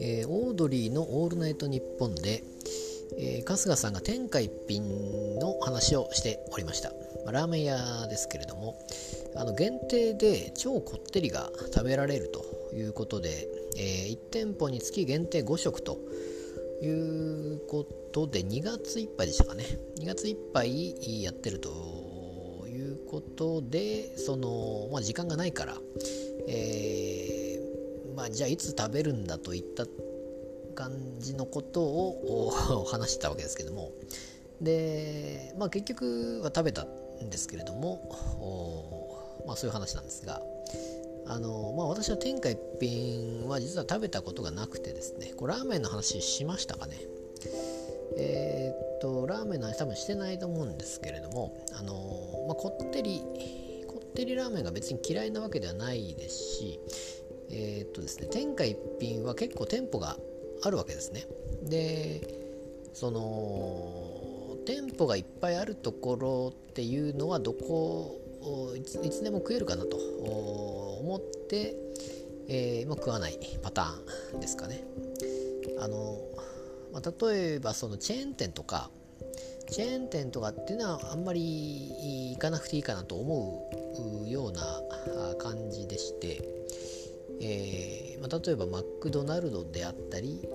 えー、オードリーの「オールナイトニッポンで」えー、春日さんが天下一品の話をしておりました、まあ、ラーメン屋ですけれどもあの限定で超こってりが食べられるということで、えー、1店舗につき限定5食ということで2月いっぱいでしたかね。2月いっぱいやってるとことでその、まあ、時間がないから、えー、まあ、じゃあいつ食べるんだといった感じのことを話したわけですけども。で、まあ、結局は食べたんですけれども、まあ、そういう話なんですがあの、まあ、私は天下一品は実は食べたことがなくてですねこれラーメンの話しましたかね。えー、とラーメンの話多分してないと思うんですけれどもあの、まあ、こってりこってりラーメンが別に嫌いなわけではないですしえー、っとですね天下一品は結構店舗があるわけですねでその店舗がいっぱいあるところっていうのはどこいつでも食えるかなと思って、えー、まあ、食わないパターンですかね。あのまあ、例えばそのチェーン店とかチェーン店とかっていうのはあんまり行かなくていいかなと思うような感じでして、えー、まあ、例えばマクドナルドであったり、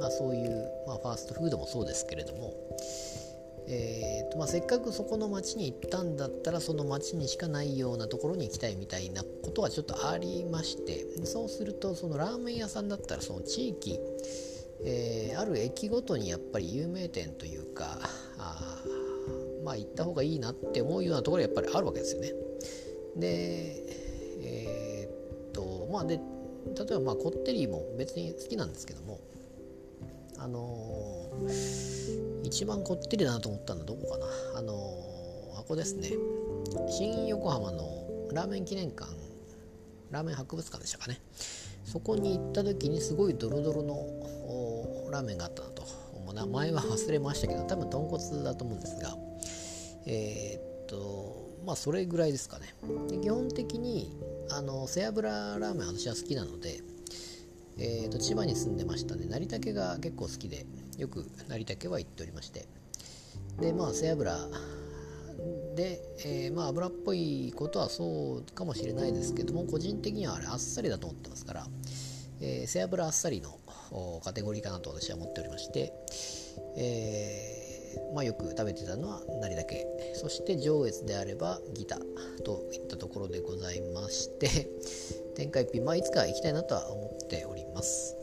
まあ、そういう、まあ、ファーストフードもそうですけれども、えーとまあ、せっかくそこの町に行ったんだったらその町にしかないようなところに行きたいみたいなことはちょっとありましてそうするとそのラーメン屋さんだったらその地域、えー、ある駅ごとにやっぱり有名店というかあまあ行った方がいいなって思うようなところやっぱりあるわけですよね。でえー、っとまあで例えばまあこってりも別に好きなんですけどもあのー、一番こってりだなと思ったのはどこかな。あのー、箱ですね。新横浜のラーメン記念館ラーメン博物館でしたかね。そこに行った時にすごいドロドロのラーメンがあったなと。もう名前は忘れましたけど多分豚骨だと思うんですが。えー、っとまあそれぐらいですかね。で基本的にあの背脂ラーメン私は好きなのでえーと、千葉に住んでましたね。成茸が結構好きでよく成茸は行っておりまして。でまあ背脂で、えー、まあ油っぽいことはそうかもしれないですけども個人的にはあれあっさりだと思ってますから、えー、背脂あっさりのカテゴリーかなと私は思っておりまして、えー、まあ、よく食べてたのは成茸そして上越であればギターといったところでございまして天下一品、まあ、いつか行きたいなとは思っております。